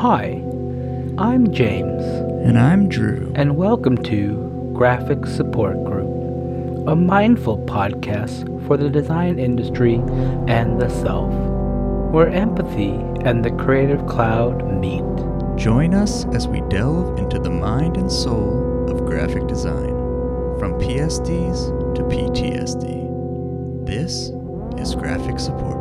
Hi, I'm James, And I'm Drew. and welcome to Graphic Support Group, a mindful podcast for the design industry and the self, where empathy and the creative cloud meet. Join us as we delve into the mind and soul of graphic design, from PSDs to PTSD. This is Graphic Support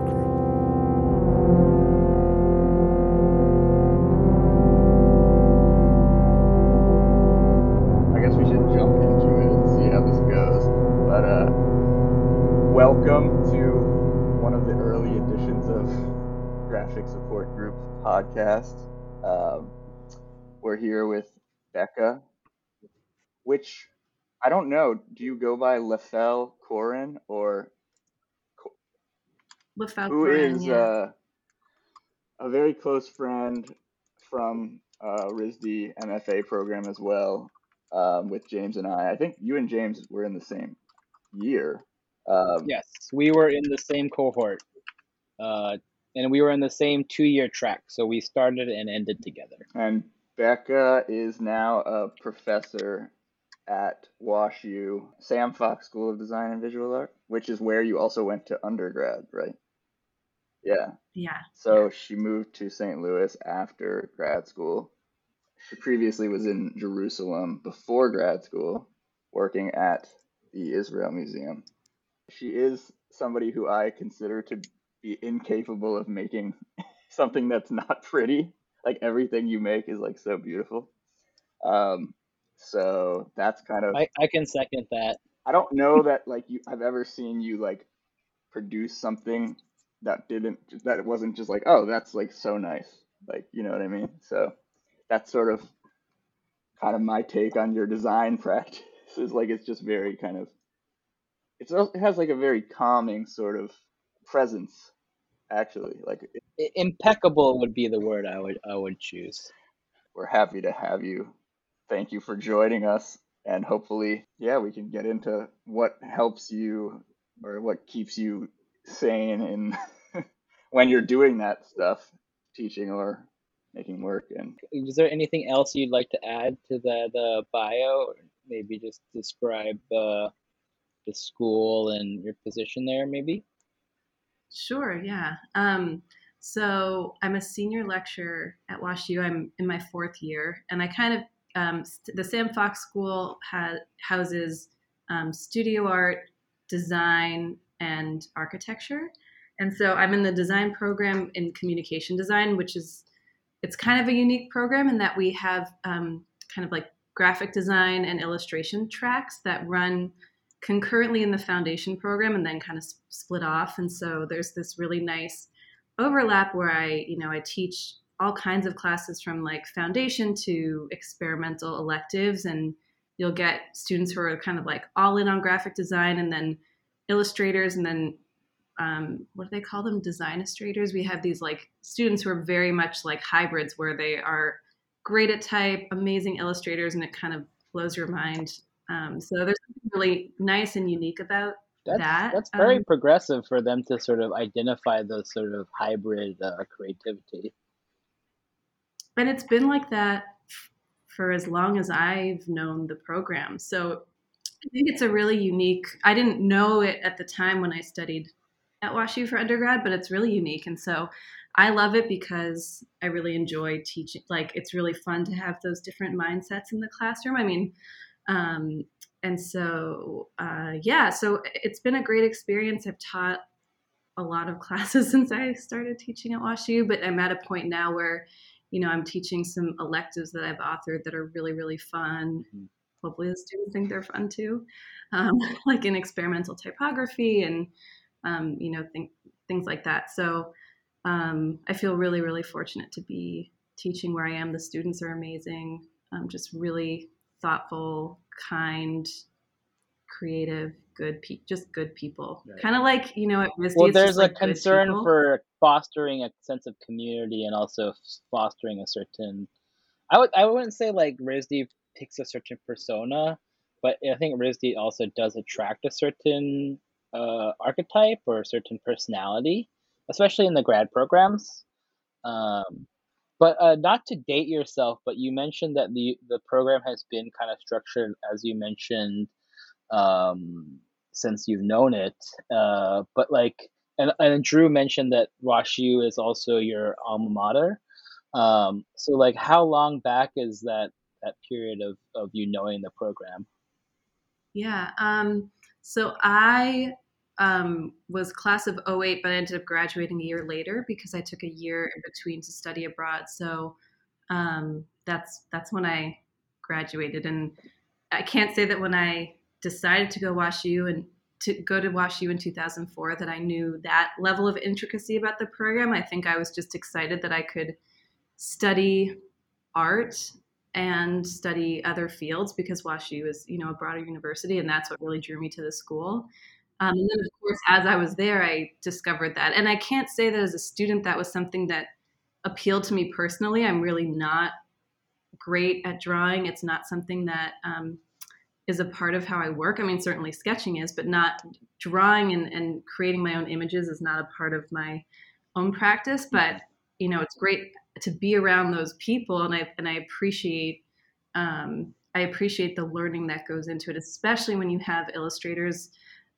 podcast. Um, we're here with Becca, which I don't know. Do you go by Leffell Koren or Without who Koren, is yeah. uh, a very close friend from uh, RISD MFA program as well um, with James and I. I think you and James were in the same year. Um, Yes, we were in the same cohort, uh, and we were in the same two-year track. So we started and ended together. And Becca is now a professor at WashU, Sam Fox School of Design and Visual Art, which is where you also went to undergrad, right? Yeah. yeah. So she moved to St. Louis after grad school. She previously was in Jerusalem before grad school, working at the Israel Museum. She is somebody who I consider to be incapable of making something that's not pretty. Like everything you make is like so beautiful. Um, so that's kind of I, I can second that. I don't know that like you I've ever seen you like produce something that didn't that it wasn't just like oh that's like so nice like you know what I mean so that's sort of kind of my take on your design practice is like it's just very kind of it's it has like a very calming sort of presence actually like it, impeccable would be the word I would I would choose. we're happy to have you thank you for joining us and hopefully yeah we can get into what helps you or what keeps you sane in when you're doing that stuff teaching or making work and Is there anything else you'd like to add to that uh, bio? Maybe just describe uh, the school and your position there, maybe. Sure, yeah. Um, so I'm a senior lecturer at WashU. I'm in my fourth year, and I kind of um, st- the Sam Fox School ha- houses um, studio art, design, and architecture. And so I'm in the design program in communication design, which is it's kind of a unique program in that we have um, kind of like graphic design and illustration tracks that run concurrently in the foundation program and then kind of s- split off. And so there's this really nice overlap where i you know i teach all kinds of classes from like foundation to experimental electives. And you'll get students who are kind of like all in on graphic design and then illustrators and then um, what do they call them? Design we have these like students who are very much like hybrids where they are great at type amazing illustrators and it kind of blows your mind um, so there's something really nice and unique about That's that. that's very um, progressive for them to sort of identify those sort of hybrid uh, creativity. and it's been like that for as long as I've known the program. So I think it's a really unique. I didn't know it at the time when I studied at WashU for undergrad, but it's really unique, and so I love it because I really enjoy teaching. Like it's really fun to have those different mindsets in the classroom. I mean, um, and so uh, yeah, so it's been a great experience. I've taught a lot of classes since I started teaching at WashU, but I'm at a point now where, you know, I'm teaching some electives that I've authored that are really, really fun. Mhm. Hopefully, the students think they're fun too, um, like in experimental typography and, um, you know, think, things like that. So um, I feel really, really fortunate to be teaching where I am. The students are amazing, um, just really thoughtful, kind, creative, good, pe- just good people. Right. Kind of like you know, at RISD, Well, it's there's just a like concern for fostering a sense of community and also fostering a certain. I would I wouldn't say like RISD picks a certain persona, but I think RISD also does attract a certain uh, archetype or a certain personality, especially in the grad programs. Um, But uh, not to date yourself, but you mentioned that the the program has been kind of structured, as you mentioned, um, since you've known it. Uh, but like, and and Drew mentioned that WashU is also your alma mater. Um, so like, how long back is that that period of of you knowing the program? Yeah. Um, so I um, was class of 08, but I ended up graduating a year later because I took a year in between to study abroad. So um, that's that's when I graduated, and I can't say that when I decided to go WashU and to go to WashU in 2004 that I knew that level of intricacy about the program. I think I was just excited that I could study art and study other fields because WashU is, you know, a broader university, and that's what really drew me to the school. Um, and then, course, as I was there, I discovered that. And I can't say that as a student that was something that appealed to me personally. I'm really not great at drawing. It's not something that um, is a part of how I work. I mean, certainly sketching is, but not drawing and, and creating my own images is not a part of my own practice. But you know, it's great to be around those people, and I and I appreciate um, I appreciate the learning that goes into it, especially when you have illustrators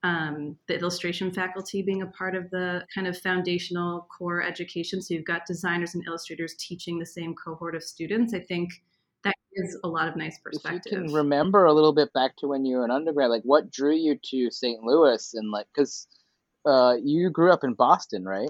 um, the illustration faculty being a part of the kind of foundational core education. So you've got designers and illustrators teaching the same cohort of students. I think that gives a lot of nice perspective. If you can remember a little bit back to when you were an undergrad, like what drew you to St. Louis and like, because uh, you grew up in Boston, right?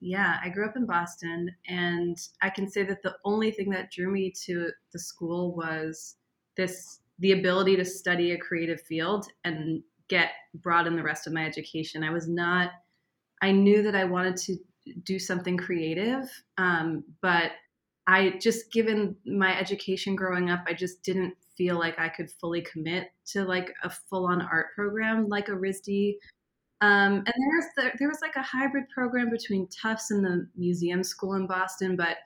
Yeah, I grew up in Boston, and I can say that the only thing that drew me to the school was this the ability to study a creative field and get broaden the rest of my education. I was not, I knew that I wanted to do something creative, um, but I just, given my education growing up, I just didn't feel like I could fully commit to like a full on art program like a RISD. Um, and there was the, there was like a hybrid program between Tufts and the museum school in Boston, but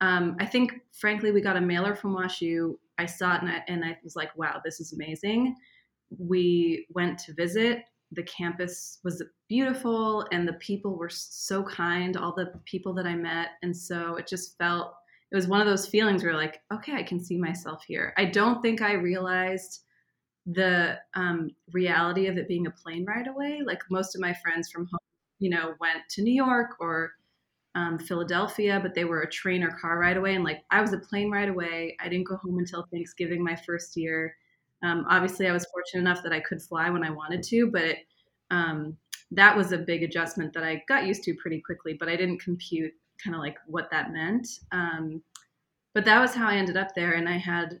um, I think frankly we got a mailer from WashU I saw it and I, and I was like, wow, this is amazing. We went to visit. The campus was beautiful and the people were so kind, all the people that I met. And so it just felt, it was one of those feelings where like, okay, I can see myself here. I don't think I realized the um, reality of it being a plane ride away. Like most of my friends from home, you know, went to New York or um, Philadelphia, but they were a train or car ride away. And like I was a plane ride away. I didn't go home until Thanksgiving my first year. Um, obviously, I was fortunate enough that I could fly when I wanted to, but it, um, that was a big adjustment that I got used to pretty quickly. But I didn't compute kind of like what that meant. Um, but that was how I ended up there, and I had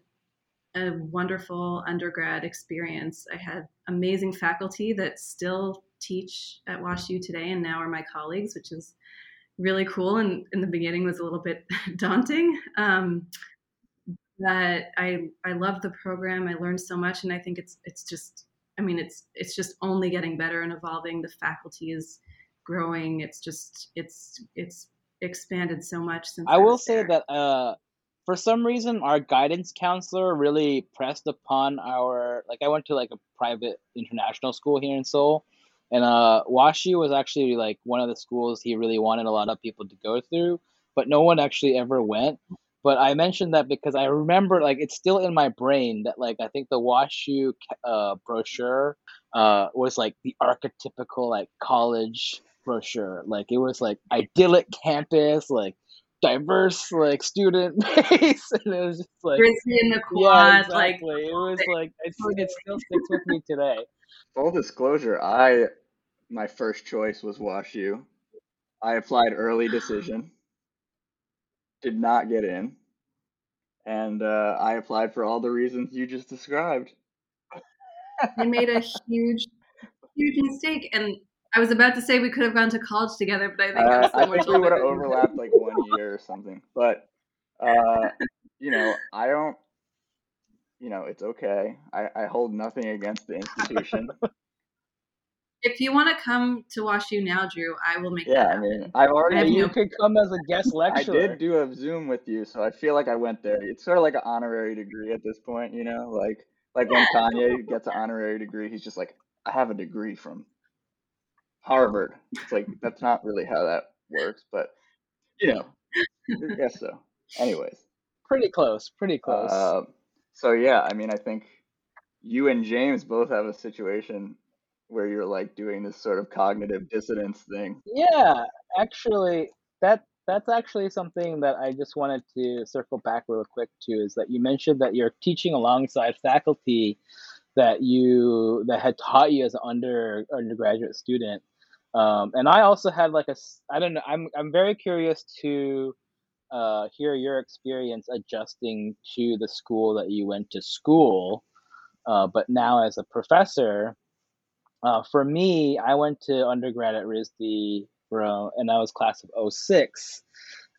a wonderful undergrad experience. I had amazing faculty that still teach at WashU today, and now are my colleagues, which is really cool and in the beginning was a little bit daunting but i i love the program i learned so much and i think it's it's just i mean it's it's just only getting better and evolving. The faculty is growing. It's just it's it's expanded so much since i, I will say that uh for some reason our guidance counselor really pressed upon our like i went to like a private international school here in seoul and uh, WashU was actually like one of the schools he really wanted a lot of people to go through, but no one actually ever went. But I mentioned that because I remember like it's still in my brain that like I think the WashU uh, brochure uh, was like the archetypical like college brochure. Like it was like idyllic campus, like diverse like student base, and it was just like Grizzly in the quad, yeah, exactly. like it was like it, it still sticks with me today. Full disclosure, I my first choice was WashU. I applied early decision, did not get in, and uh, I applied for all the reasons you just described. I made a huge, huge mistake, and I was about to say we could have gone to college together, but I think uh, I think we would have overlapped like one year or something. But uh, you know, I don't. You know, it's okay. I, I hold nothing against the institution. if you want to come to WashU now, Drew, I will make. Yeah, I mean, I've already. I you no... could come as a guest lecturer. I did do a Zoom with you, so I feel like I went there. It's sort of like an honorary degree at this point, you know, like like when Kanye gets an honorary degree, he's just like, I have a degree from Harvard. It's like that's not really how that works, but you know, I guess so. Anyways, pretty close, pretty close. Uh, so yeah, I mean, I think you and James both have a situation where you're like doing this sort of cognitive dissonance thing. Yeah, actually, that that's actually something that I just wanted to circle back real quick to is that you mentioned that you're teaching alongside faculty that you that had taught you as an under undergraduate student. Um, and I also had like a I don't know I'm I'm very curious to uh, hear your experience adjusting to the school that you went to school, uh, but now as a professor. Uh, for me, I went to undergrad at RISD from, and I was class of 06.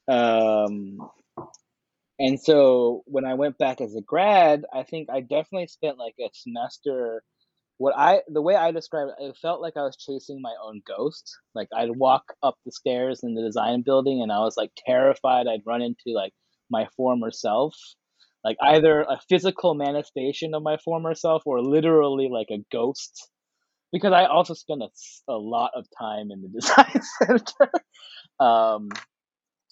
Um, and so when I went back as a grad, I think I definitely spent like a semester. What I the way I describe it, it felt like I was chasing my own ghost. Like I'd walk up the stairs in the design building, and I was like terrified I'd run into like my former self, like either a physical manifestation of my former self or literally like a ghost. Because I also spent a, a lot of time in the design center. um,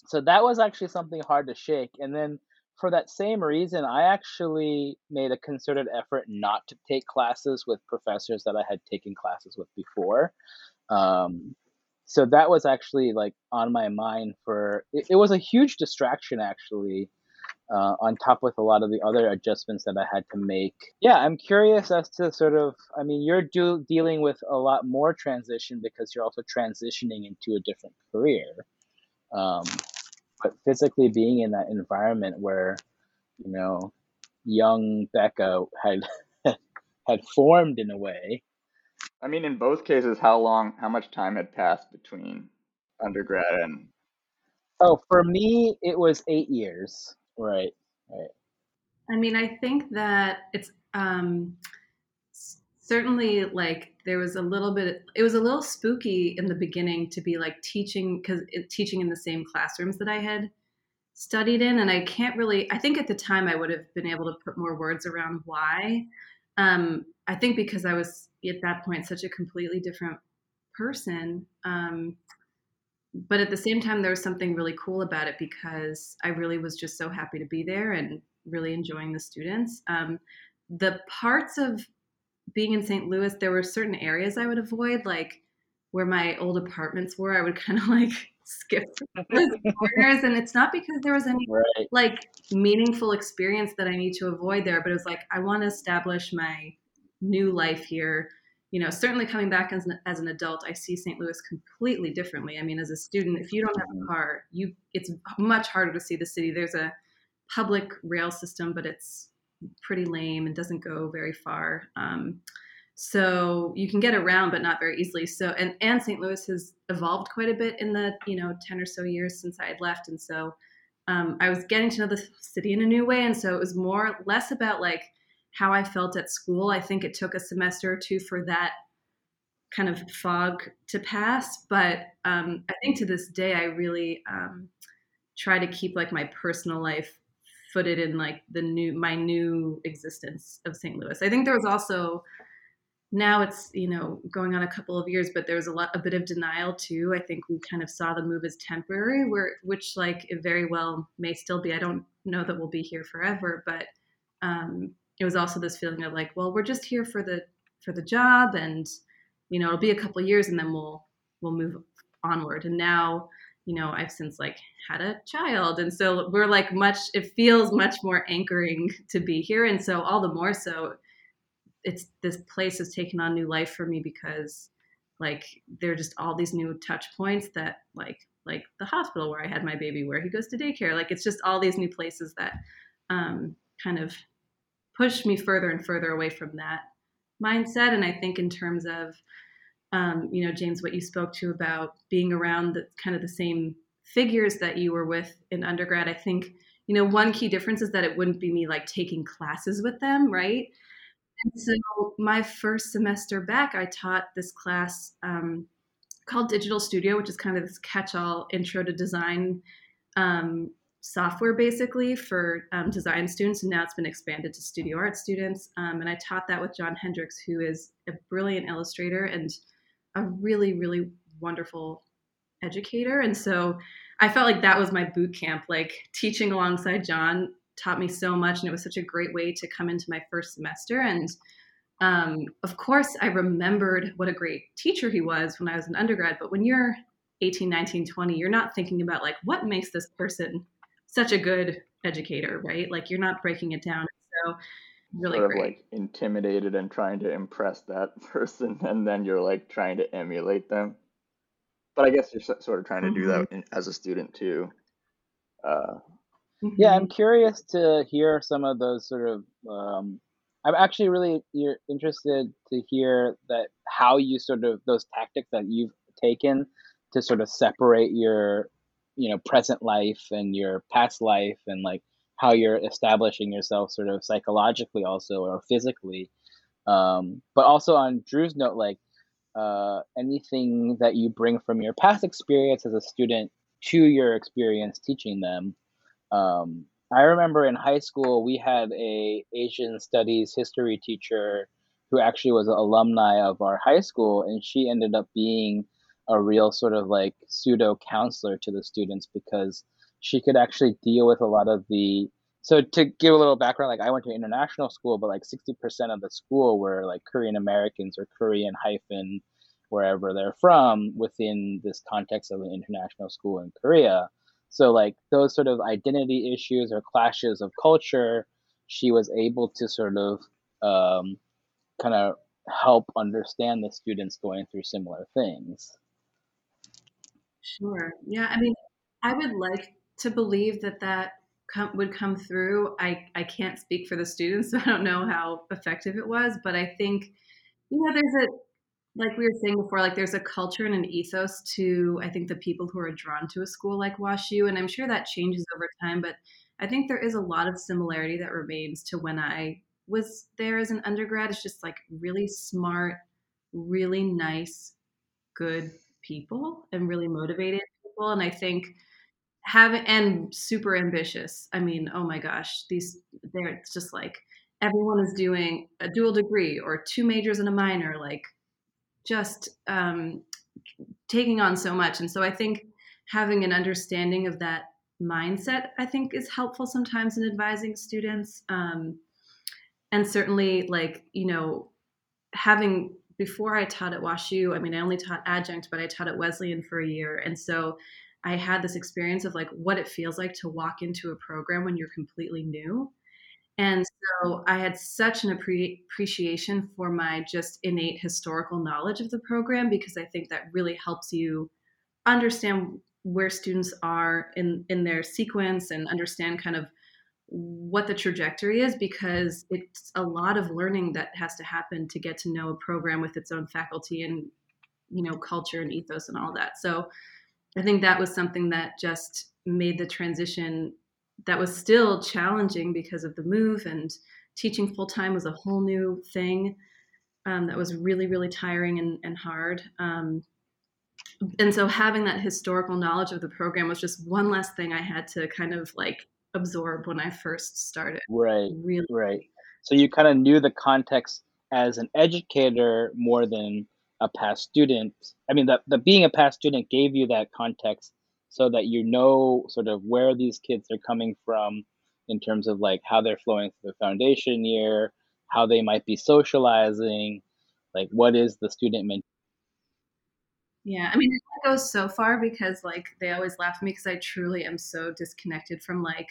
so that was actually something hard to shake. And then for that same reason, I actually made a concerted effort not to take classes with professors that I had taken classes with before. Um, so that was actually like on my mind for it, it was a huge distraction actually uh, on top with a lot of the other adjustments that I had to make. Yeah, I'm curious as to sort of, I mean, you're do, dealing with a lot more transition because you're also transitioning into a different career. Um, but physically being in that environment where you know young Becca had had formed in a way. I mean, in both cases, how long, how much time had passed between undergrad and? Oh, for me, it was eight years. Right, right. I mean, I think that it's um, certainly like there was a little bit it was a little spooky in the beginning to be like teaching because teaching in the same classrooms that i had studied in and i can't really i think at the time i would have been able to put more words around why um, i think because i was at that point such a completely different person um, but at the same time there was something really cool about it because i really was just so happy to be there and really enjoying the students um, the parts of being in St. Louis, there were certain areas I would avoid, like where my old apartments were. I would kind of like skip those corners, and it's not because there was any right. like meaningful experience that I need to avoid there, but it was like I want to establish my new life here. You know, certainly coming back as an, as an adult, I see St. Louis completely differently. I mean, as a student, if you don't have a car, you it's much harder to see the city. There's a public rail system, but it's pretty lame and doesn't go very far. Um, so you can get around, but not very easily. So and and St. Louis has evolved quite a bit in the you know ten or so years since I had left, and so um, I was getting to know the city in a new way, and so it was more less about like how I felt at school. I think it took a semester or two for that kind of fog to pass, but um, I think to this day I really um, try to keep like my personal life footed in like the new my new existence of St. Louis. I think there was also now it's you know going on a couple of years, but there was a lot a bit of denial too. I think we kind of saw the move as temporary, where which like it very well may still be. I don't know that we'll be here forever, but um, it was also this feeling of like, well, we're just here for the for the job, and you know it'll be a couple years, and then we'll we'll move onward. And now you know, I've since like had a child. And so we're like much, it feels much more anchoring to be here. And so all the more so, it's this place has taken on new life for me because like there are just all these new touch points that like like the hospital where I had my baby, where he goes to daycare. Like it's just all these new places that um, kind of push me further and further away from that mindset. And I think in terms of um, you know, James, what you spoke to about being around the kind of the same figures that you were with in undergrad. I think, you know, one key difference is that it wouldn't be me like taking classes with them, right? And so my first semester back, I taught this class um, called Digital Studio, which is kind of this catch-all intro to design um, software basically for um, design students and now it's been expanded to studio art students um, and i taught that with john Hendrix who is a brilliant illustrator and a really, really wonderful educator. And so I felt like that was my boot camp. Like teaching alongside John taught me so much, and it was such a great way to come into my first semester. And um, of course, I remembered what a great teacher he was when I was an undergrad. But when you're 18, 19, 20, you're not thinking about like what makes this person such a good educator, right? Like you're not breaking it down. So really sort of great. like intimidated and trying to impress that person, and then you're like trying to emulate them. But I guess you're sort of trying to do that Mm-hmm. in, as a student too. Uh, Yeah. I'm curious to hear some of those sort of. Um, I'm actually really you're interested to hear that how you sort of those tactics that you've taken to sort of separate your, you know, present life and your past life, and like how you're establishing yourself sort of psychologically also or physically. Um, but also on Drew's note, like uh, anything that you bring from your past experience as a student to your experience teaching them. Um, I remember in high school we had a Asian studies history teacher who actually was an alumni of our high school, and she ended up being a real sort of like pseudo counselor to the students because she could actually deal with a lot of the so to give a little background like i went to international school but like 60% of the school were like korean americans or korean hyphen wherever they're from within this context of an international school in korea. So like those sort of identity issues or clashes of culture she was able to sort of um, kind of help understand the students going through similar things Sure. Yeah. I mean, I would like to believe that that would come through. I, I can't speak for the students, so I don't know how effective it was, but I think, you know, there's a, like we were saying before, like there's a culture and an ethos to, I think, the people who are drawn to a school like WashU. And I'm sure that changes over time, but I think there is a lot of similarity that remains to when I was there as an undergrad. It's just like really smart, really nice, good people and really motivated people. And I think having and super ambitious. I mean, oh my gosh, these they're it's just like everyone is doing a dual degree or two majors and a minor, like just um, taking on so much. And so I think having an understanding of that mindset, I think, is helpful sometimes in advising students. Um, and certainly, like you know, having before I taught at WashU, I mean, I only taught adjunct, but I taught at Wesleyan for a year, and so I had this experience of like what it feels like to walk into a program when you're completely new. And so I had such an appre- appreciation for my just innate historical knowledge of the program because I think that really helps you understand where students are in in their sequence and understand kind of what the trajectory is because it's a lot of learning that has to happen to get to know a program with its own faculty and you know culture and ethos and all that. So i think that was something that just made the transition that was still challenging because of the move and teaching full time was a whole new thing um, that was really really tiring and, and hard. Um, and so having that historical knowledge of the program was just one less thing i had to kind of like absorb when i first started. Right really right. So you kind of knew the context as an educator more than a past student. I mean the, the being a past student gave you that context so that you know sort of where these kids are coming from in terms of like how they're flowing through the foundation year how they might be socializing like what is the student mentality Yeah, I mean, it goes so far because like they always laugh at me because I truly am so disconnected from like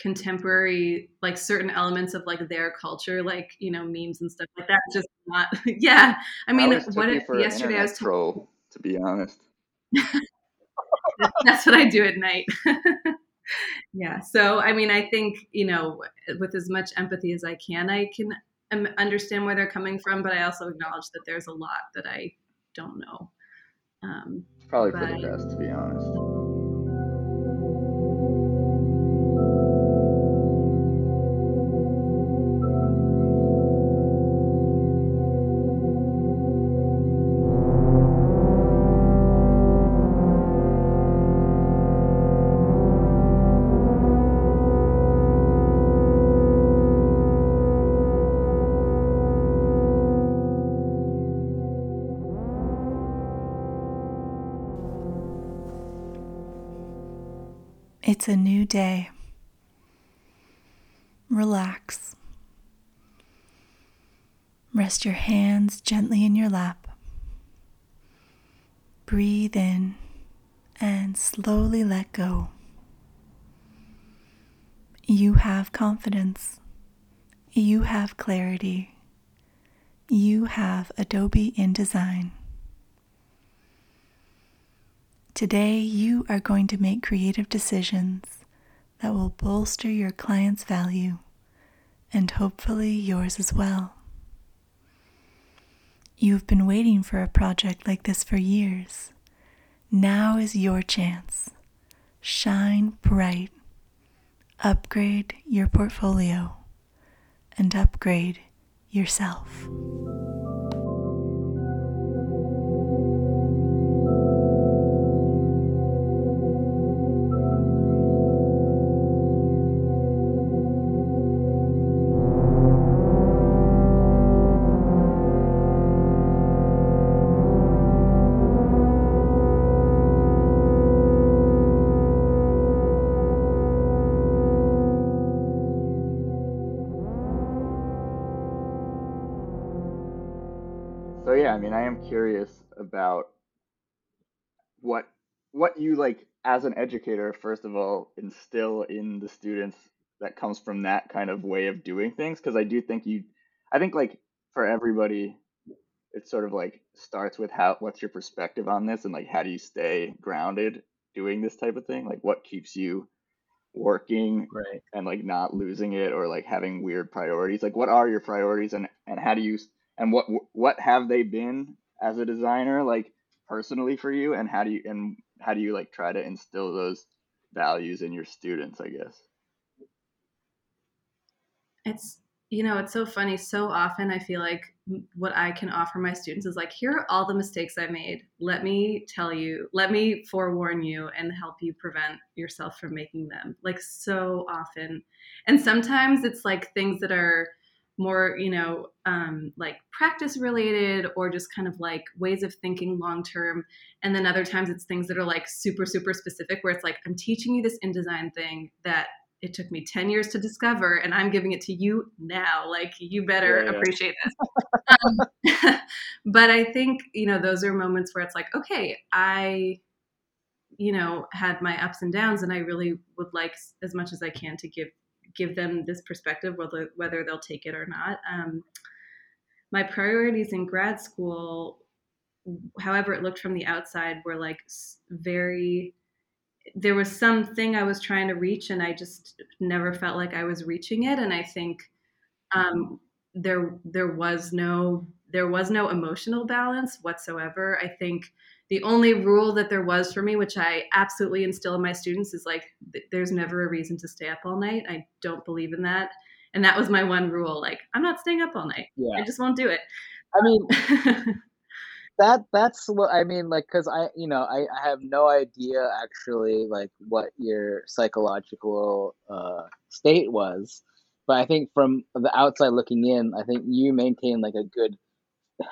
contemporary, like certain elements of like their culture, like you know memes and stuff like that. It's just not. yeah, I mean, took what if yesterday I was talking. troll, to be honest. That's what I do at night. yeah. So I mean, I think you know, with as much empathy as I can, I can um, understand where they're coming from, but I also acknowledge that there's a lot that I don't know. Um, Probably for the best, to be honest. Day. Relax. Rest your hands gently in your lap. Breathe in and slowly let go. You have confidence. You have clarity. You have Adobe InDesign. Today, you are going to make creative decisions that will bolster your client's value and hopefully yours as well. You've been waiting for a project like this for years. Now is your chance. Shine bright. Upgrade your portfolio and upgrade yourself. Yeah, I mean, I am curious about what what you like as an educator, first of all, instill in the students that comes from that kind of way of doing things. Because I do think you, I think like for everybody, it sort of like starts with how what's your perspective on this and like how do you stay grounded doing this type of thing? Like what keeps you working Right. and like not losing it or like having weird priorities like what are your priorities and and how do you and what what have they been as a designer like personally for you and how do you and how do you like try to instill those values in your students i guess It's you know, it's so funny. So often I feel like what I can offer my students is like, here are all the mistakes I made. Let me tell you, let me forewarn you and help you prevent yourself from making them. Like so often. And sometimes it's like things that are more, you know, um, like practice related or just kind of like ways of thinking long term. And then other times it's things that are like super, super specific where it's like, I'm teaching you this InDesign thing that it took me 10 years to discover and i'm giving it to you now like you better Yeah, yeah. appreciate this um, but i think you know those are moments where it's like okay i you know had my ups and downs and i really would like as much as i can to give give them this perspective whether whether they'll take it or not um, my priorities in grad school however it looked from the outside were like very there was something I was trying to reach, and I just never felt like I was reaching it. And I think um, there there was no there was no emotional balance whatsoever. I think the only rule that there was for me, which I absolutely instill in my students, is like th- there's never a reason to stay up all night. I don't believe in that, and that was my one rule. Like I'm not staying up all night. Yeah. I just won't do it. I mean, that that's what I mean, like, because I, you know, I, I have no idea actually, like, what your psychological uh, state was, but I think from the outside looking in, I think you maintain like a good,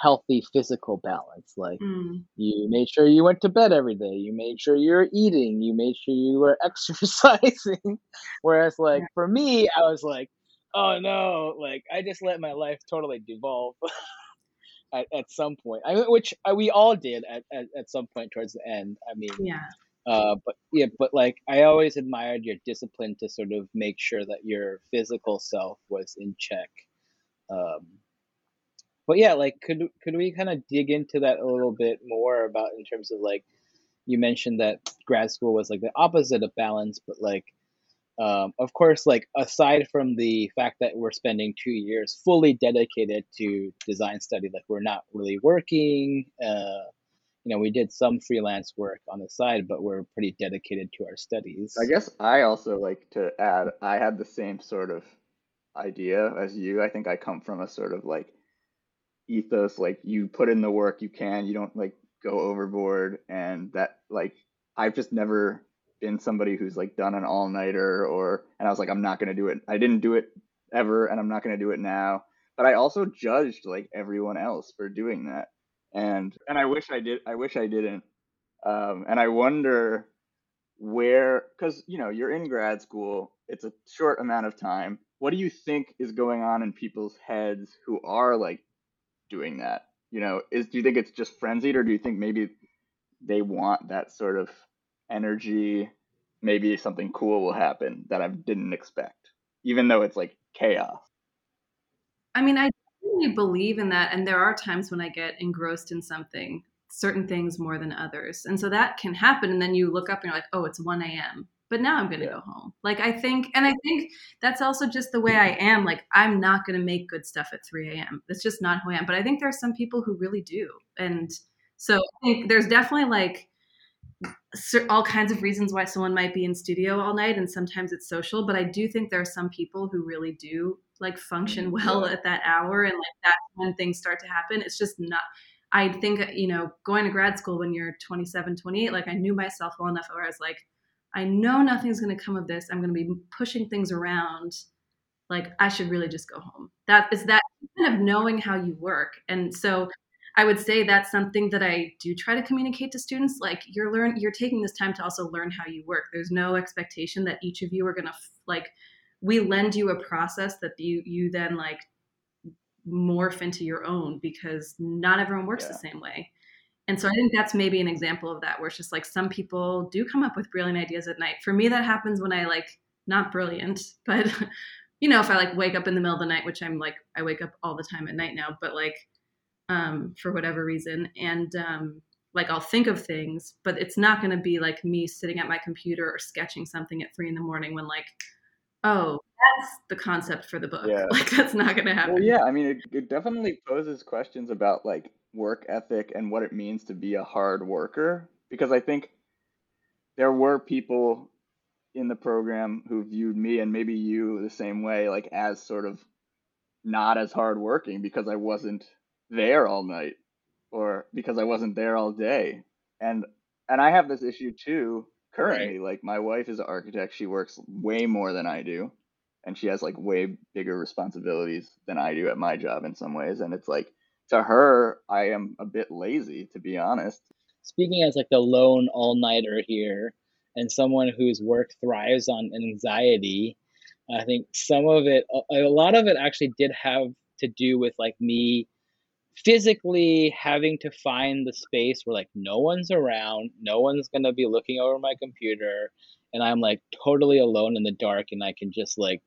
healthy physical balance. Like, Mm, you made sure you went to bed every day, you made sure you were eating, you made sure you were exercising. Whereas, like, for me, I was like, oh no, like, I just let my life totally devolve at, at some point. I which uh, we all did at, at, at some point towards the end. I mean, yeah. uh, but yeah, but like I always admired your discipline to sort of make sure that your physical self was in check. Um, but yeah, like could could we kind of dig into that a little bit more about in terms of like you mentioned that grad school was like the opposite of balance, but like um, of course, like aside from the fact that we're spending two years fully dedicated to design study, like we're not really working. Uh, you know, we did some freelance work on the side, but we're pretty dedicated to our studies. i guess i also like to add i had the same sort of idea as you i think i come from a sort of like ethos like you put in the work you can you don't like go overboard and that like i've just never been somebody who's like done an all-nighter or and i was like i'm not going to do it. I didn't do it ever and i'm not going to do it now but i also judged like everyone else for doing that and and i wish i did i wish i didn't um and i wonder where because you know you're in grad school it's a short amount of time. What do you think is going on in people's heads who are like doing that you know is do you think it's just frenzied or do you think maybe they want that sort of energy maybe something cool will happen that i didn't expect even though it's like chaos i mean i really believe in that and there are times when i get engrossed in something certain things more than others. And so that can happen. And then you look up and you're like, oh, it's 1 a.m. But now I'm going to yeah. go home. Like, I think, and I think that's also just the way I am. Like, I'm not going to make good stuff at 3 a.m. That's just not who I am. But I think there are some people who really do. And so I think there's definitely like, all kinds of reasons why someone might be in studio all night and sometimes it's social but i do think there are some people who really do like function mm, well yeah. at that hour and like that's when things start to happen it's just not I think, you know, going to grad school when you're 27, 28, like I knew myself well enough where I was like, I know nothing's going to come of this. I'm going to be pushing things around. Like I should really just go home. That is that kind of knowing how you work. And so I would say that's something that I do try to communicate to students. Like you're learn, you're taking this time to also learn how you work. There's no expectation that each of you are going to like. We lend you a process that you you then like morph into your own because not everyone works yeah. the same way. And so I think that's maybe an example of that where it's just like some people do come up with brilliant ideas at night. For me, that happens when I like not brilliant, but you know, if I like wake up in the middle of the night, which I'm like, I wake up all the time at night now, but like um, for whatever reason. And um, like I'll think of things, but it's not going to be like me sitting at my computer or sketching something at three in the morning when like oh, that's the concept for the book. Yeah. Like that's not going to happen. Well, yeah, I mean, it, it definitely poses questions about like work ethic and what it means to be a hard worker because I think there were people in the program who viewed me and maybe you the same way like as sort of not as hardworking because I wasn't there all night or because I wasn't there all day. And and I have this issue too currently. Right. Like my wife is an architect. She works way more than I do. And she has like way bigger responsibilities than I do at my job in some ways. And it's like to her, I am a bit lazy, to be honest. Speaking as like the lone all nighter here and someone whose work thrives on anxiety, I think some of it, a lot of it actually did have to do with like me physically having to find the space where like no one's around, no one's gonna be looking over my computer, and I'm like totally alone in the dark, and I can just like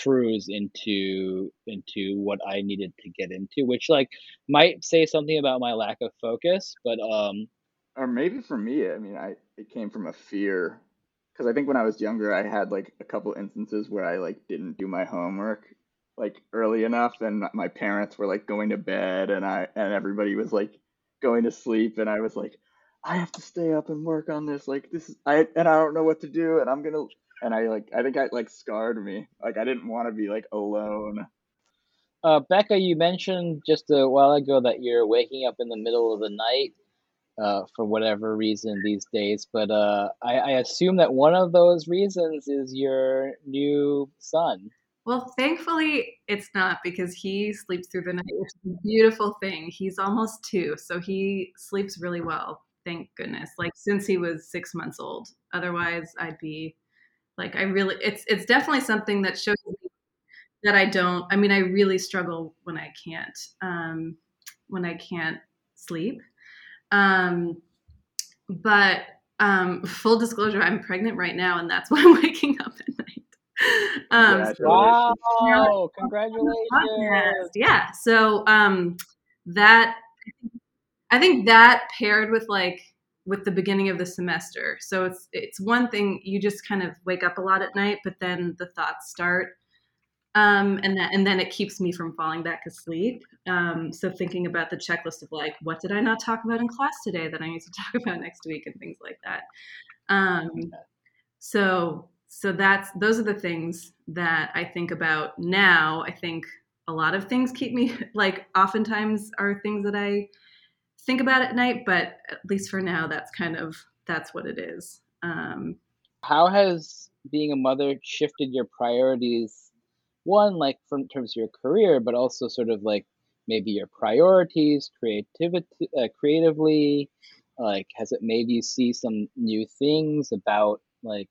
cruise into into what I needed to get into, which like might say something about my lack of focus, but um, or maybe for me, I mean, I it came from a fear. Because I think when I was younger, I had like a couple instances where I like didn't do my homework like early enough and my parents were like going to bed and I and everybody was like going to sleep and I was like I have to stay up and work on this like this is I and I don't know what to do and I'm going to and I like I think I like scarred me like I didn't want to be like alone. Uh, Becca, you mentioned just a while ago that you're waking up in the middle of the night uh, for whatever reason these days, but uh, I, I assume that one of those reasons is your new son. Well, thankfully, it's not because he sleeps through the night, which is a beautiful thing. He's almost two, so he sleeps really well. Thank goodness. Like since he was six months old. Otherwise, I'd be like, I really. It's it's definitely something that shows me that I don't. I mean, I really struggle when I can't um, when I can't sleep. Um, but um, full disclosure, I'm pregnant right now, and that's why I'm waking up at night. Um, wow! Congratulations! Yeah. So um, that I think that paired with like with the beginning of the semester. So it's it's one thing you just kind of wake up a lot at night, but then the thoughts start. Um, and that, and then it keeps me from falling back asleep. Um, so thinking about the checklist of like, what did I not talk about in class today that I need to talk about next week and things like that. Um, so so that's those are the things that I think about now. I think a lot of things keep me like oftentimes are things that I think about at night, but at least for now, that's kind of that's what it is. Um, How has being a mother shifted your priorities? One, like from terms of your career, but also sort of like maybe your priorities, creativity, uh, creatively, Like, has it made you see some new things about like,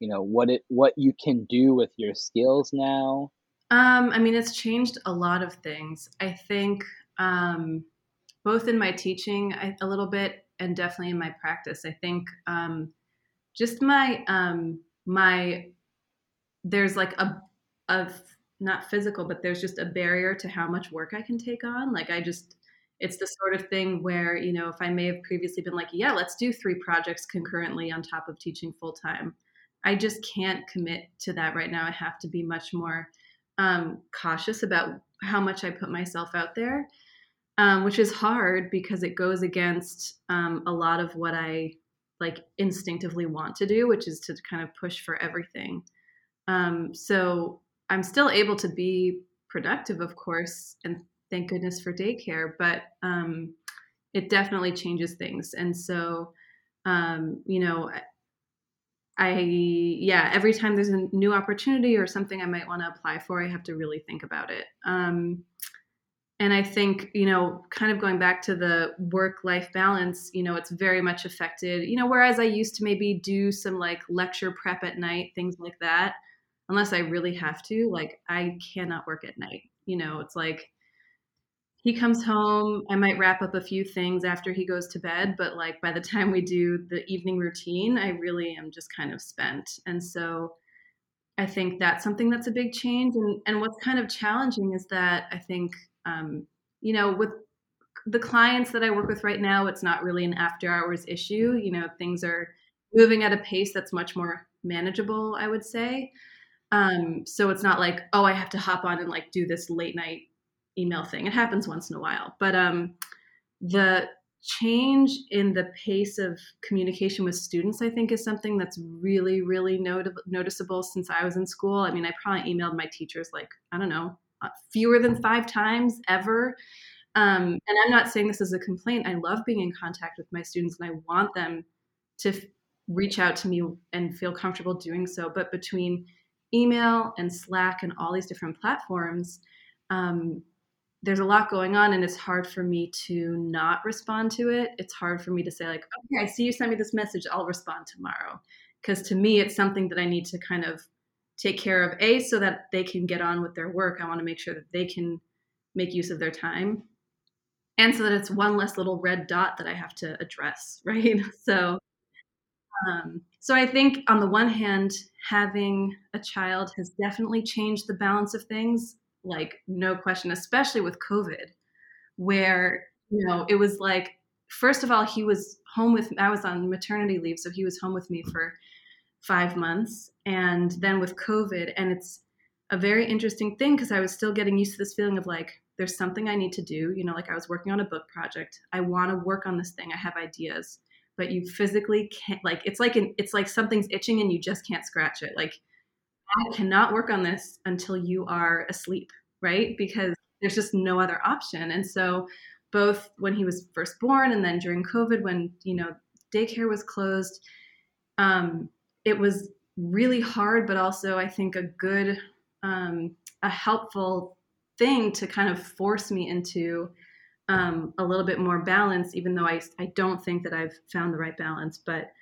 you know, what it what you can do with your skills now? Um, I mean, it's changed a lot of things. I think um, both in my teaching I, a little bit and definitely in my practice. I think um, just my um, my there's like a of not physical, but there's just a barrier to how much work I can take on. Like I just it's the sort of thing where you know if i may have previously been like yeah let's do three projects concurrently on top of teaching full time i just can't commit to that right now i have to be much more um, cautious about how much i put myself out there um, which is hard because it goes against um, a lot of what i like instinctively want to do which is to kind of push for everything um, so i'm still able to be productive of course and thank goodness for daycare, but um, it definitely changes things. And so, um, you know, I, yeah, every time there's a new opportunity or something I might want to apply for, I have to really think about it. Um, and I think, you know, kind of going back to the work life balance, you know, it's very much affected, you know, whereas I used to maybe do some like lecture prep at night, things like that, unless I really have to, like, I cannot work at night. You know, it's like, he comes home i might wrap up a few things after he goes to bed but like by the time we do the evening routine i really am just kind of spent and so i think that's something that's a big change and, and what's kind of challenging is that i think um, you know with the clients that i work with right now it's not really an after hours issue you know things are moving at a pace that's much more manageable i would say um, so it's not like oh i have to hop on and like do this late night email thing. It happens once in a while, but um, the change in the pace of communication with students, I think, is something that's really, really not- noticeable since I was in school. I mean, I probably emailed my teachers like I don't know, fewer than five times ever. Um, and I'm not saying this as a complaint. I love being in contact with my students, and I want them to f- reach out to me and feel comfortable doing so. But between email and Slack and all these different platforms, um, there's a lot going on and it's hard for me to not respond to it. It's hard for me to say like, okay, I see you sent me this message, I'll respond tomorrow. Because to me, it's something that I need to kind of take care of. A, so that they can get on with their work. I want to make sure that they can make use of their time. And so that it's one less little red dot that I have to address, right? So, um, so I think on the one hand, having a child has definitely changed the balance of things like no question, especially with COVID, where, you know, it was like, first of all, he was home with, I was on maternity leave, so he was home with me for five months. And then with COVID, and it's a very interesting thing because I was still getting used to this feeling of like, there's something I need to do. You know, like I was working on a book project. I want to work on this thing. I have ideas, but you physically can't. Like it's like an, it's like something's itching and you just can't scratch it. Like I cannot work on this until you are asleep, right? Because there's just no other option. And so, both when he was first born and then during COVID, when you know daycare was closed, um, it was really hard, but also I think a good, um, a helpful thing to kind of force me into um, a little bit more balance, even though I, I don't think that I've found the right balance. But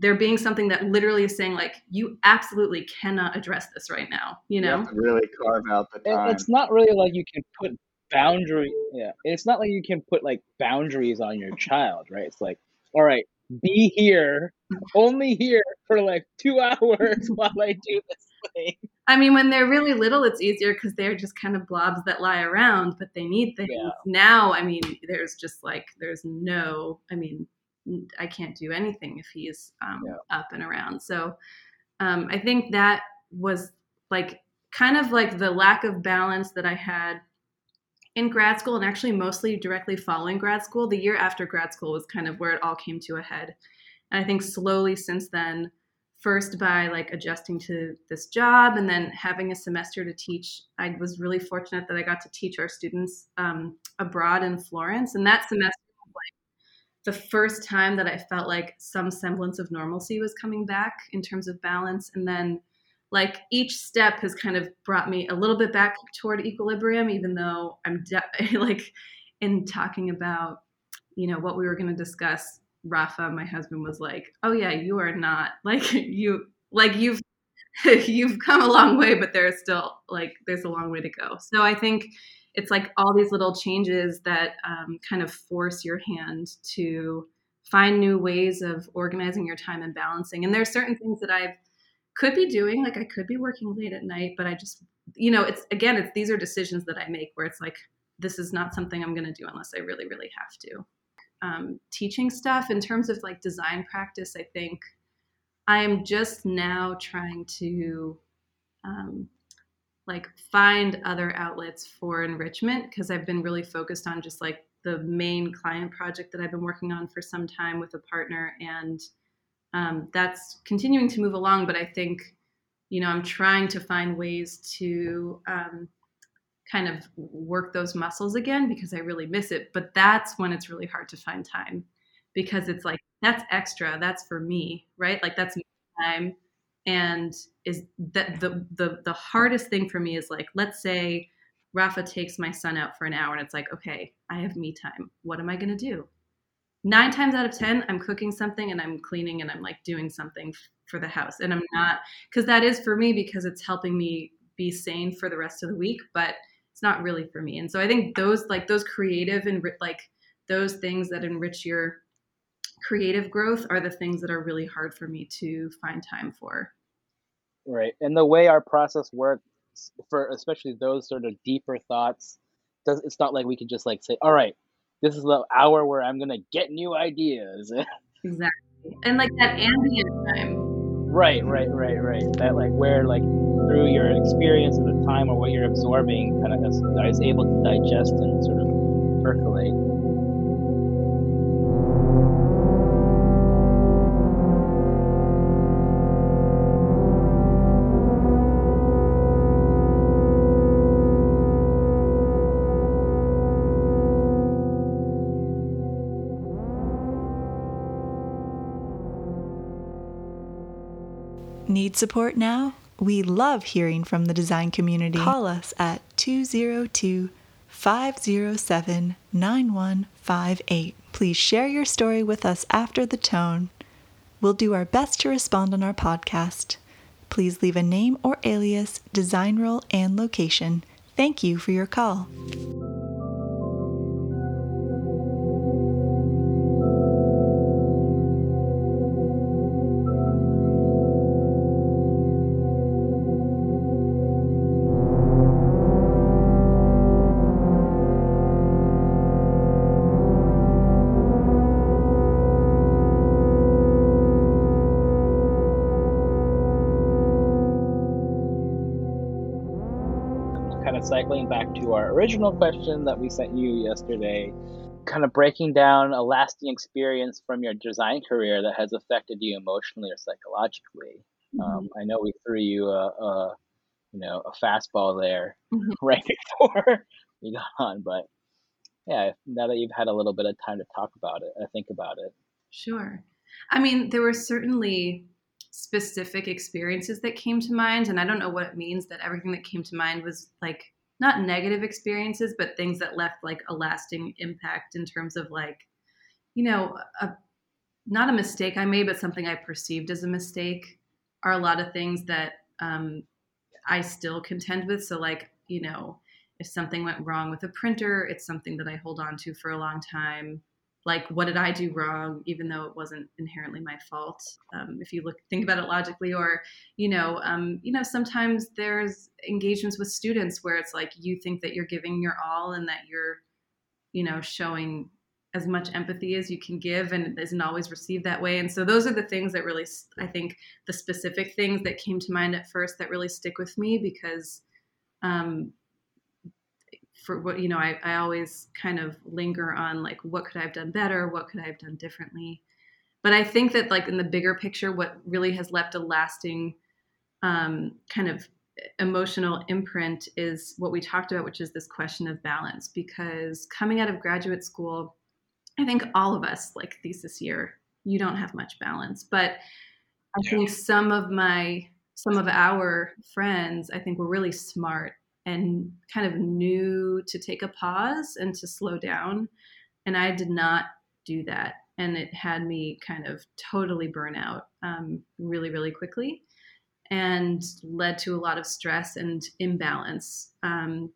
there being something that literally is saying like you absolutely cannot address this right now you know? you really carve out the time. it's not really like you can put boundary yeah it's not like you can put like boundaries on your child right? It's like all right be here only here for like two hours while i do this thing i mean when they're really little it's easier because they're just kind of blobs that lie around but they need things yeah. now i mean there's just like there's no i mean I can't do anything if he's um, yeah. up and around. So um, I think that was like kind of like the lack of balance that I had in grad school and actually mostly directly following grad school. The year after grad school was kind of where it all came to a head. And I think slowly since then, first by like adjusting to this job and then having a semester to teach, I was really fortunate that I got to teach our students um, abroad in Florence. And that semester was like the first time that I felt like some semblance of normalcy was coming back in terms of balance. And then, like, each step has kind of brought me a little bit back toward equilibrium, even though I'm de- like in talking about, you know, what we were going to discuss, Rafa, my husband, was like, "Oh yeah, you are not like you like you've you've come a long way, but there's still like there's a long way to go." So I think it's like all these little changes that um, kind of force your hand to find new ways of organizing your time and balancing. And there's certain things that I've could be doing, like I could be working late at night, but I just, you know, it's again, it's these are decisions that I make where it's like this is not something I'm going to do unless I really, really have to. Um, teaching stuff in terms of like design practice, I think I am just now trying to um, like find other outlets for enrichment because I've been really focused on just like the main client project that I've been working on for some time with a partner, and um, that's continuing to move along. But I think, you know, I'm trying to find ways to um, kind of work those muscles again because I really miss it. But that's when it's really hard to find time because it's like that's extra, that's for me, right? Like that's me time. And is that the the the hardest thing for me is like, let's say Rafa takes my son out for an hour and it's like, okay, I have me time. What am I going to do? Nine times out of 10, I'm cooking something and I'm cleaning and I'm like doing something for the house. And I'm not, because that is for me because it's helping me be sane for the rest of the week, but it's not really for me. And so I think those, like those creative and like those things that enrich your creative growth are the things that are really hard for me to find time for. Right. And the way our process works for especially those sort of deeper thoughts does it's not like we can just like say all right this is the hour where i'm gonna get new ideas. Exactly. And like that ambient time. Right right right right. That like where like through your experience at the time or what you're absorbing kind of is, is able to digest and sort of percolate Need support now? We love hearing from the design community. Call us at 202 507 9158. Please share your story with us after the tone. We'll do our best to respond on our podcast. Please leave a name or alias, design role, and location. Thank you for your call. Back to our original question that we sent you yesterday, kind of breaking down a lasting experience from your design career that has affected you emotionally or psychologically. Mm-hmm. Um, I know we threw you a, a, you know, a fastball there mm-hmm. right before we got on, but yeah, now that you've had a little bit of time to talk about it, I think about it. Sure. I mean, there were certainly specific experiences that came to mind and i don't know what it means that everything that came to mind was like not negative experiences, but things that left like a lasting impact in terms of like, you know, a, not a mistake I made, but something I perceived as a mistake are a lot of things that um, I still contend with. So, like, you know, if something went wrong with a printer, it's something that I hold on to for a long time like what did i do wrong even though it wasn't inherently my fault um, if you look think about it logically or you know um, you know sometimes there's engagements with students where it's like you think that you're giving your all and that you're you know showing as much empathy as you can give and it isn't always received that way. And so those are the things that really i think the specific things that came to mind at first that really stick with me because um, for what you know I, I always kind of linger on like what could i have done better? What could i have done differently? But i think that like in the bigger picture what really has left a lasting um, kind of emotional imprint is what we talked about which is this question of balance. Because coming out of graduate school i think all of us like thesis year you don't have much balance. But i yeah. think some of my some of our friends i think were really smart and kind of knew to take a pause and to slow down. And I did not do that. And it had me kind of totally burn out um, really, really quickly and led to a lot of stress and imbalance. Um,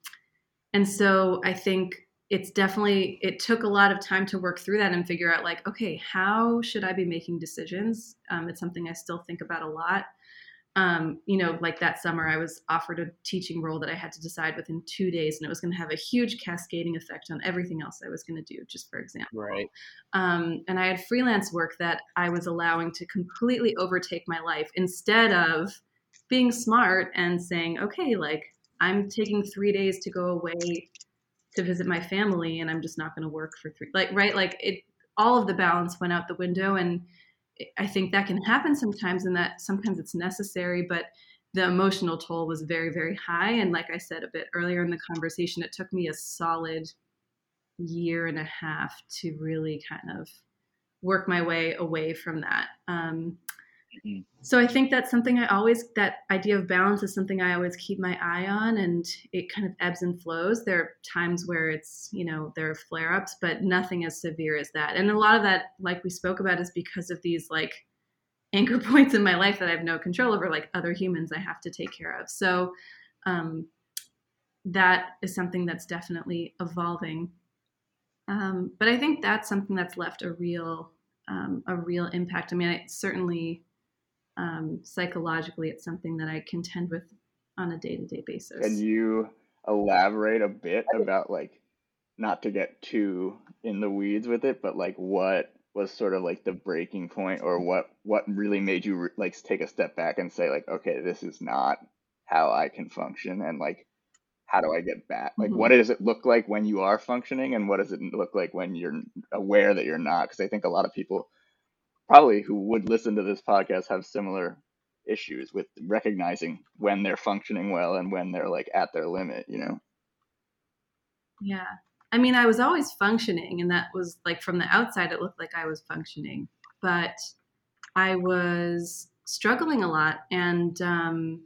and so I think it's definitely it took a lot of time to work through that and figure out like okay how should i be making decisions um, it's something i still think about a lot um, you know like that summer i was offered a teaching role that i had to decide within two days and it was going to have a huge cascading effect on everything else i was going to do just for example. Right. Um, and i had freelance work that i was allowing to completely overtake my life instead of being smart and saying okay like i'm taking three days to go away to visit my family and I'm just not going to work for three like right? Like it all of the balance went out the window and I think that can happen sometimes and that sometimes it's necessary but the emotional toll was very very high. And like I said a bit earlier in the conversation it took me a solid year and a half to really kind of work my way away from that. Um, Mm-hmm. So I think that's something I always that idea of balance is something I always keep my eye on and it kind of ebbs and flows. There are times where it's, you know, there are flare-ups, but nothing as severe as that. And a lot of that like we spoke about is because of these like anchor points in my life that I have no control over like other humans I have to take care of. So um that is something that's definitely evolving. Um, but I think that's something that's left a real um, a real impact. I mean, I certainly um, psychologically it's something that i contend with on a day-to-day basis. Can you elaborate a bit about like not to get too in the weeds with it but like what was sort of like the breaking point or what what really made you like take a step back and say like okay this is not how i can function and like how do i get back? Like mm-hmm. what does it look like when you are functioning and what does it look like when you're aware that you're not? Because i think a lot of people probably who would listen to this podcast have similar issues with recognizing when they're functioning well and when they're like at their limit, you know? Yeah. I mean, I was always functioning, and that was like from the outside, it looked like I was functioning, but I was struggling a lot. And, um,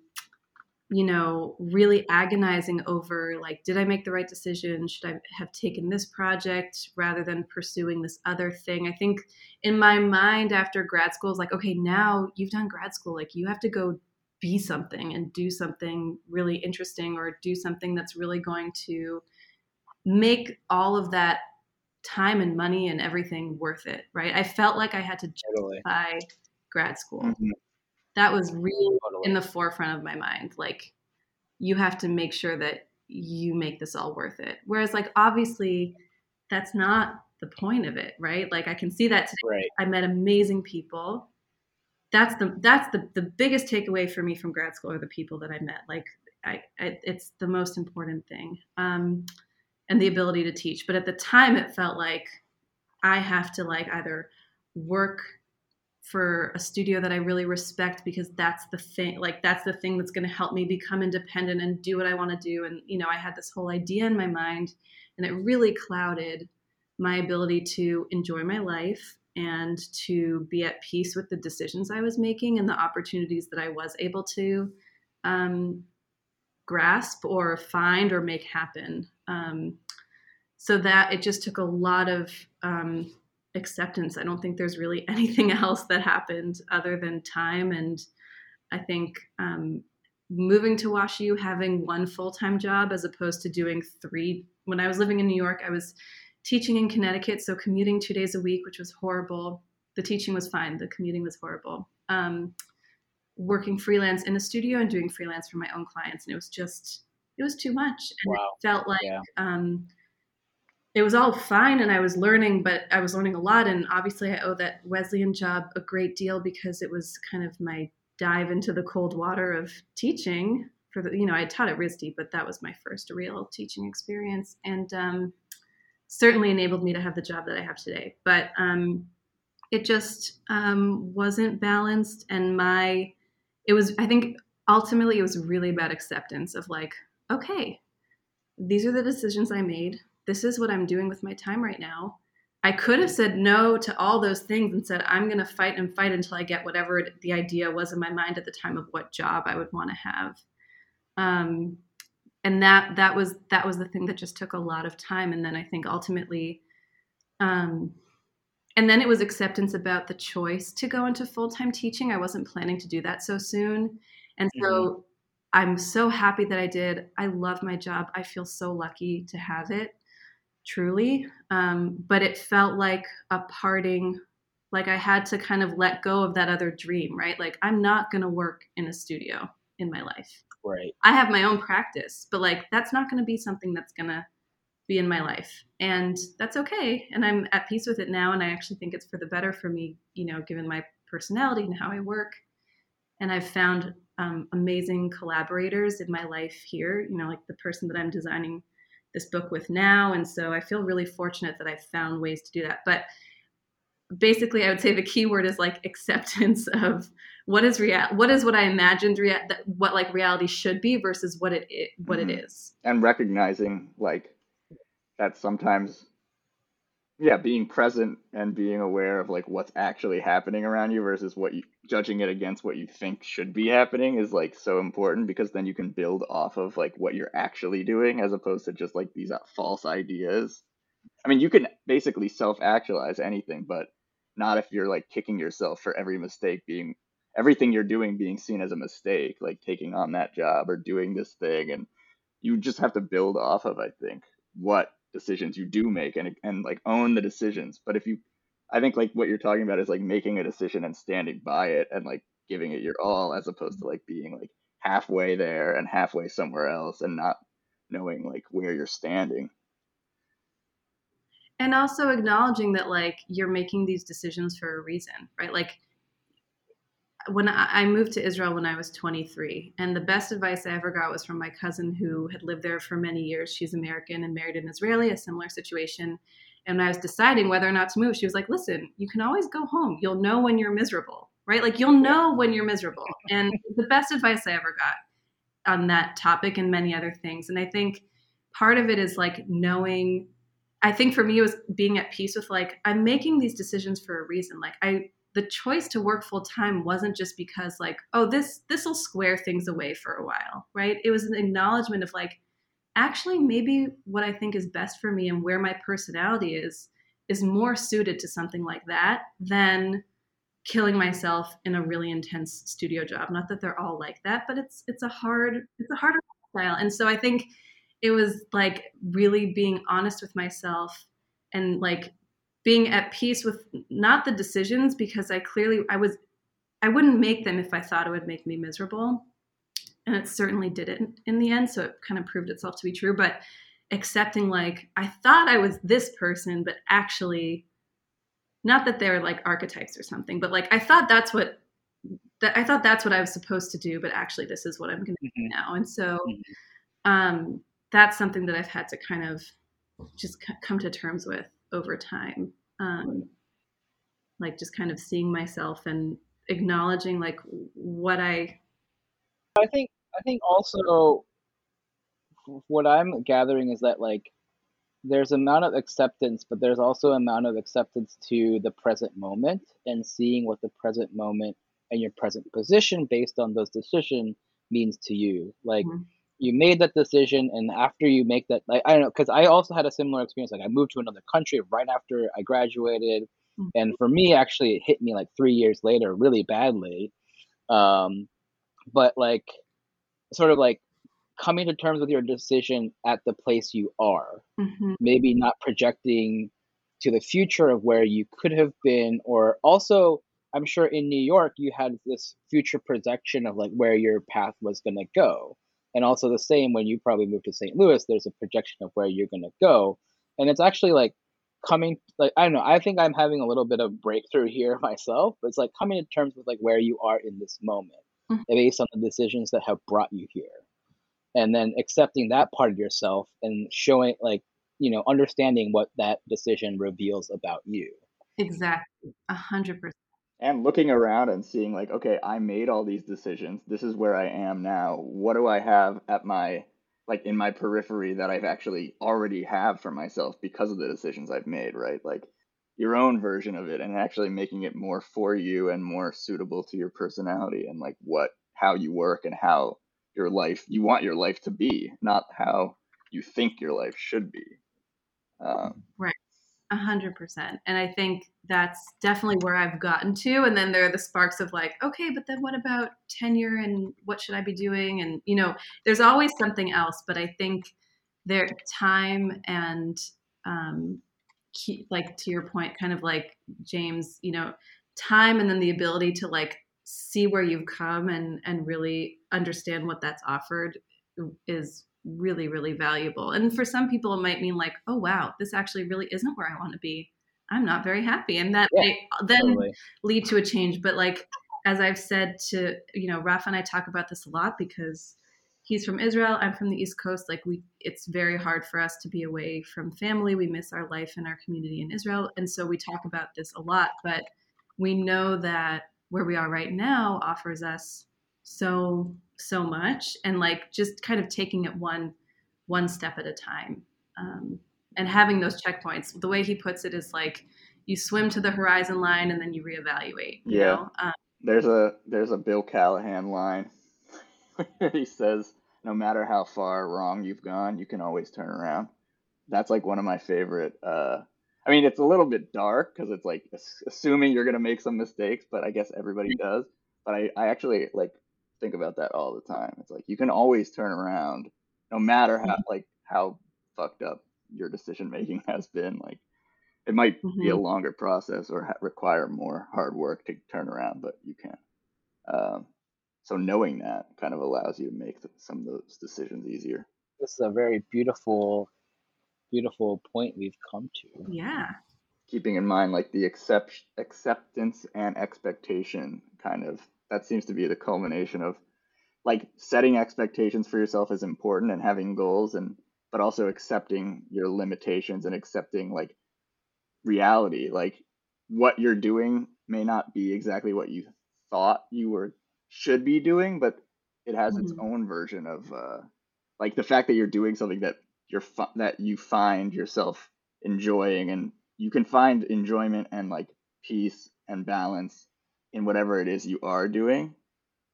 you know, really agonizing over like, did I make the right decision? Should I have taken this project rather than pursuing this other thing? I think in my mind after grad school is like, okay, now you've done grad school, like you have to go be something and do something really interesting or do something that's really going to make all of that time and money and everything worth it, right? I felt like I had to justify totally. grad school. Mm-hmm that was really totally. in the forefront of my mind like you have to make sure that you make this all worth it. Whereas like obviously that's not the point of it right? Like i can see that today. Right. i met amazing people. That's the that's the, the biggest takeaway for me from grad school are the people that i met. Like I, I it's the most important thing um, and the ability to teach. But at the time it felt like i have to like either work for a studio that I really respect because that's the thing like that's the thing that's going to help me become independent and do what I want to do and you know I had this whole idea in my mind and it really clouded my ability to enjoy my life and to be at peace with the decisions I was making and the opportunities that I was able to um, grasp or find or make happen. Um, so that it just took a lot of um, acceptance. I don't think there's really anything else that happened other than time. And I think um, moving to WashU, having one full time job as opposed to doing three. When I was living in New York, I was teaching in Connecticut, so commuting two days a week, which was horrible. The teaching was fine, the commuting was horrible. Um, working freelance in a studio and doing freelance for my own clients, and it was just it was too much, and wow. it felt like yeah. um, it was all fine and I was learning, but I was learning a lot. And obviously, I owe that Wesleyan job a great deal because it was kind of my dive into the cold water of teaching. For the, you know, I taught at RISD, but that was my first real teaching experience, and um, certainly enabled me to have the job that I have today. But um, it just um, wasn't balanced, and my it was. I think ultimately it was really about acceptance of like, okay, these are the decisions I made this is what I'm doing with my time right now. I could have said no to all those things and said, I'm going to fight and fight until I get whatever the idea was in my mind at the time of what job I would want to have. Um, and that, that was, that was the thing that just took a lot of time. And then I think ultimately, um, and then it was acceptance about the choice to go into full-time teaching i wasn't planning to do that so soon and so mm-hmm. i'm so happy that i did i love my job i feel so lucky to have it truly um, but it felt like a parting like i had to kind of let go of that other dream right? Like i'm not going to work in a studio in my life. Right. I have my own practice but like that's not going to be something that's going to be in my life and that's okay and i'm at peace with it now and i actually think it's for the better for me you know given my personality and how i work and i've found um, amazing collaborators in my life here you know like the person that i'm designing this book with now and so i feel really fortunate that i've found ways to do that but basically i would say the key word is like acceptance of what is real what is what i imagined rea- what like reality should be versus what it, what mm-hmm. it is and recognizing like that sometimes yeah being present and being aware of like what's actually happening around you versus what you judging it against what you think should be happening is like so important because then you can build off of like what you're actually doing as opposed to just like these uh, false ideas. I mean you can basically self actualize anything but not if you're like kicking yourself for every mistake being everything you're doing being seen as a mistake like taking on that job or doing this thing and you just have to build off of i think what decisions you do make and and like own the decisions. But if you I think like what you're talking about is like making a decision and standing by it and like giving it your all as opposed to like being like halfway there and halfway somewhere else and not knowing like where you're standing. And also acknowledging that like you're making these decisions for a reason, right? Like when I, moved to Israel when I was 23, and the best advice I ever got was from my cousin who had lived there for many years. She's American and married an Israeli, a similar situation. And when I was deciding whether or not to move, she was like, "Listen, you can always go home. You'll know when you're miserable, right? Like you'll know when you're miserable." And the best advice I ever got on that topic and many other things. And I think part of it is like knowing I think for me it was being at peace with like I'm making these decisions for a reason. Like I the choice to work full time wasn't just because like oh this this will square things away for a while right? It was an acknowledgement of like actually maybe what i think is best for me and where my personality is is more suited to something like that than killing myself in a really intense studio job. Not that they're all like that but it's it's a hard it's a harder style and so i think it was like really being honest with myself and like being at peace with not the decisions because I clearly I was I wouldn't make them if I thought it would make me miserable. And it certainly didn't in the end, so it kind of proved itself to be true, but accepting like I thought I was this person but actually not that they're like archetypes or something, but like I thought that's what that I thought that's what I was supposed to do, but actually this is what I'm going to do mm-hmm. now. And so mm-hmm. um that's something that I've had to kind of just come to terms with over time. Um, like just kind of seeing myself and acknowledging like what i i think i think also what i'm gathering is that like there's amount of acceptance but there's also amount of acceptance to the present moment and seeing what the present moment and your present position based on those decisions means to you. Like mm-hmm you made that decision and after you make that like i don't know because i also had a similar experience like i moved to another country right after i graduated mm-hmm. and for me actually it hit me like three years later really badly um but like sort of like coming to terms with your decision at the place you are mm-hmm. maybe not projecting to the future of where you could have been or also i'm sure in new york you had this future projection of like where your path was going to go and also the same when you probably move to St. Louis, there's a projection of where you're going to go. And it's actually like coming, like, I don't know, I think I'm having a little bit of breakthrough here myself, but it's like coming to terms with like where you are in this moment mm-hmm. based on the decisions that have brought you here. And then accepting that part of yourself and showing like, you know, understanding what that decision reveals about you. Exactly. A hundred percent and looking around and seeing like okay i made all these decisions. This is where i am now. What do i have at my like in my periphery that i've actually already have for myself because of the decisions i've made right? Like your own version of it and actually making it more for you and more suitable to your personality and like what how you work and how your life you want your life to be not how you think your life should be. Um, right A hundred percent. And I think that's definitely where I've gotten to. And then there are the sparks of like, okay, but then what about tenure and what should I be doing? And, you know, there's always something else. But I think there time and um, key, like to your point, kind of like James, you know, time and then the ability to like see where you've come and and really understand what that's offered is really really valuable. And for some people it might mean like oh wow this actually really isn't where i want to be. I'm not very happy. And that Yeah, may then Totally. lead to a change. But like as i've said to you know rafa and i talk about this a lot because he's from israel i'm from the east coast like we it's very hard for us to be away from family. We miss our life and our community in israel. And so we talk about this a lot but we know that where we are right now offers us so so much and like just kind of taking it one one step at a time um, and having those checkpoints the way he puts it is like you swim to the horizon line and then you reevaluate you Yeah. know? um, There's a there's a Bill Callahan line where he says, "No matter how far wrong you've gone, you can always turn around." That's like one of my favorite. Uh, I mean, it's a little bit dark because it's like assuming you're gonna make some mistakes, but I guess everybody does. But I, I actually like think about that all the time. It's like you can always turn around, no matter how like how fucked up your decision making has been. Like it might be a longer process or ha- require more hard work to turn around, but you can. Um, so knowing that kind of allows you to make th- some of those decisions easier. This is a very beautiful, beautiful point we've come to. yeah Keeping in mind like the accept acceptance and expectation kind of that seems to be the culmination of like setting expectations for yourself is important and having goals and but also accepting your limitations and accepting like reality like what you're doing may not be exactly what you thought you were should be doing but it has its Mhm. own version of uh like the fact that you're doing something that you're fi- that you find yourself enjoying and you can find enjoyment and like peace and balance in whatever it is you are doing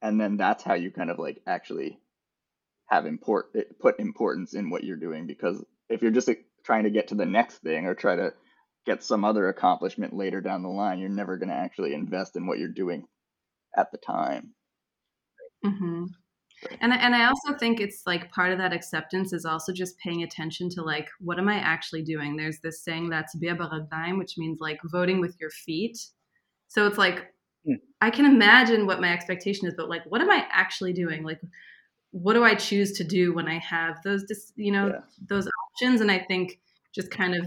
and then that's how you kind of like actually have import eh, put importance in what you're doing because if you're just like, trying to get to the next thing or try to get some other accomplishment later down the line you're never going to actually invest in what you're doing at the time hmm And and I also think it's like part of that acceptance is also just paying attention to like what am I actually doing? There's this saying that's which means like voting with your feet. So it's like Hmm. I can imagine what my expectation is, but like what am I actually doing? Like what do I choose to do when I have those dis- you know Yeah. those options? And I think just kind of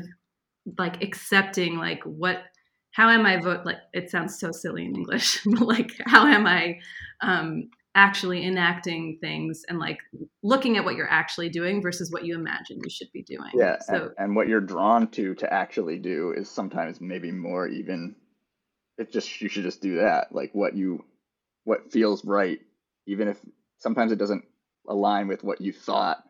like accepting like what how am I vote like it sounds so silly in English, but like how am I um actually enacting things and like looking at what you're actually doing versus what you imagine you should be doing. yeah So and, and what you're drawn to to actually do is sometimes maybe more even it just you should just do that like what you what feels right even if sometimes it doesn't align with what you thought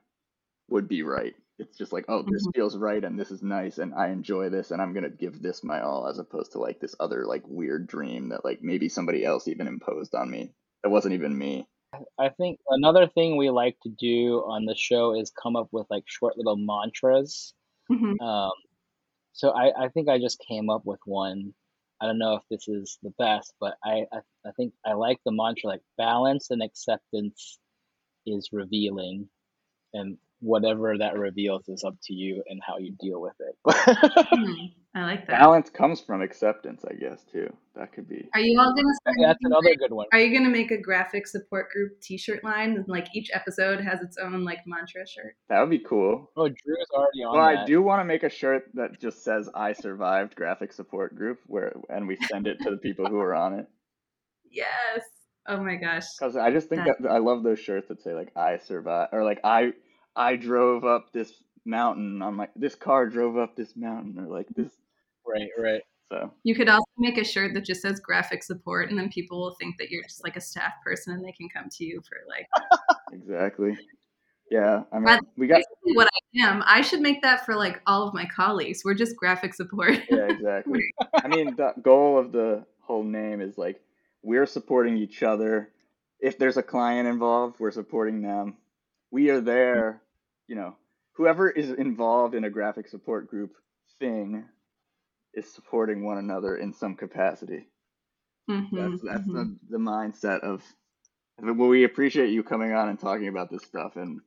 would be right it's just like oh this Mhm. feels right and this is nice and i enjoy this and i'm going to give this my all as opposed to like this other like weird dream that like maybe somebody else even imposed on me that wasn't even me I think another thing we like to do on the show is come up with like short little mantras. Mhm. Um, so I, I think I just came up with one. I don't know if this is the best, but I, I, I think I like the mantra like balance and acceptance is revealing, and whatever that reveals is up to you and how you deal with it. Mhm. I like that. balance comes from acceptance i guess too that could be Are you all gonna start That's another like- good one. Are you gonna make a graphic support group T-shirt line? And like each episode has its own like mantra shirt. that would be cool Oh, Drew's already on Well, that. I do want to make a shirt that just says "I survived" graphic support group, where and we send it to the people who are on it. Yes. Oh my gosh. Because I just think That- that I love those shirts that say like "I survived" or like "I I drove up this mountain on my this car drove up this mountain" or like this. Right, right. So You could also make a shirt that just says graphic support, and then people will think that you're just like a staff person, and they can come to you for like exactly, yeah. I mean, But- we got basically what I am. I should make that for like all of my colleagues. We're just graphic support. yeah, exactly. I mean, the goal of the whole name is like we're supporting each other. If there's a client involved, we're supporting them. We are there, you know, whoever is involved in a graphic support group thing, is supporting one another in some capacity. Mm-hmm, That's that's mm-hmm. the, the mindset of. Well, we appreciate you coming on and talking about this stuff, and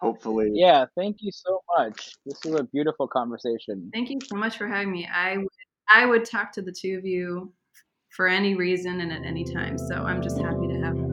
hopefully, Yeah, thank you so much. This was a beautiful conversation. Thank you so much for having me. I would, I would talk to the two of you for any reason and at any time. So I'm just happy to have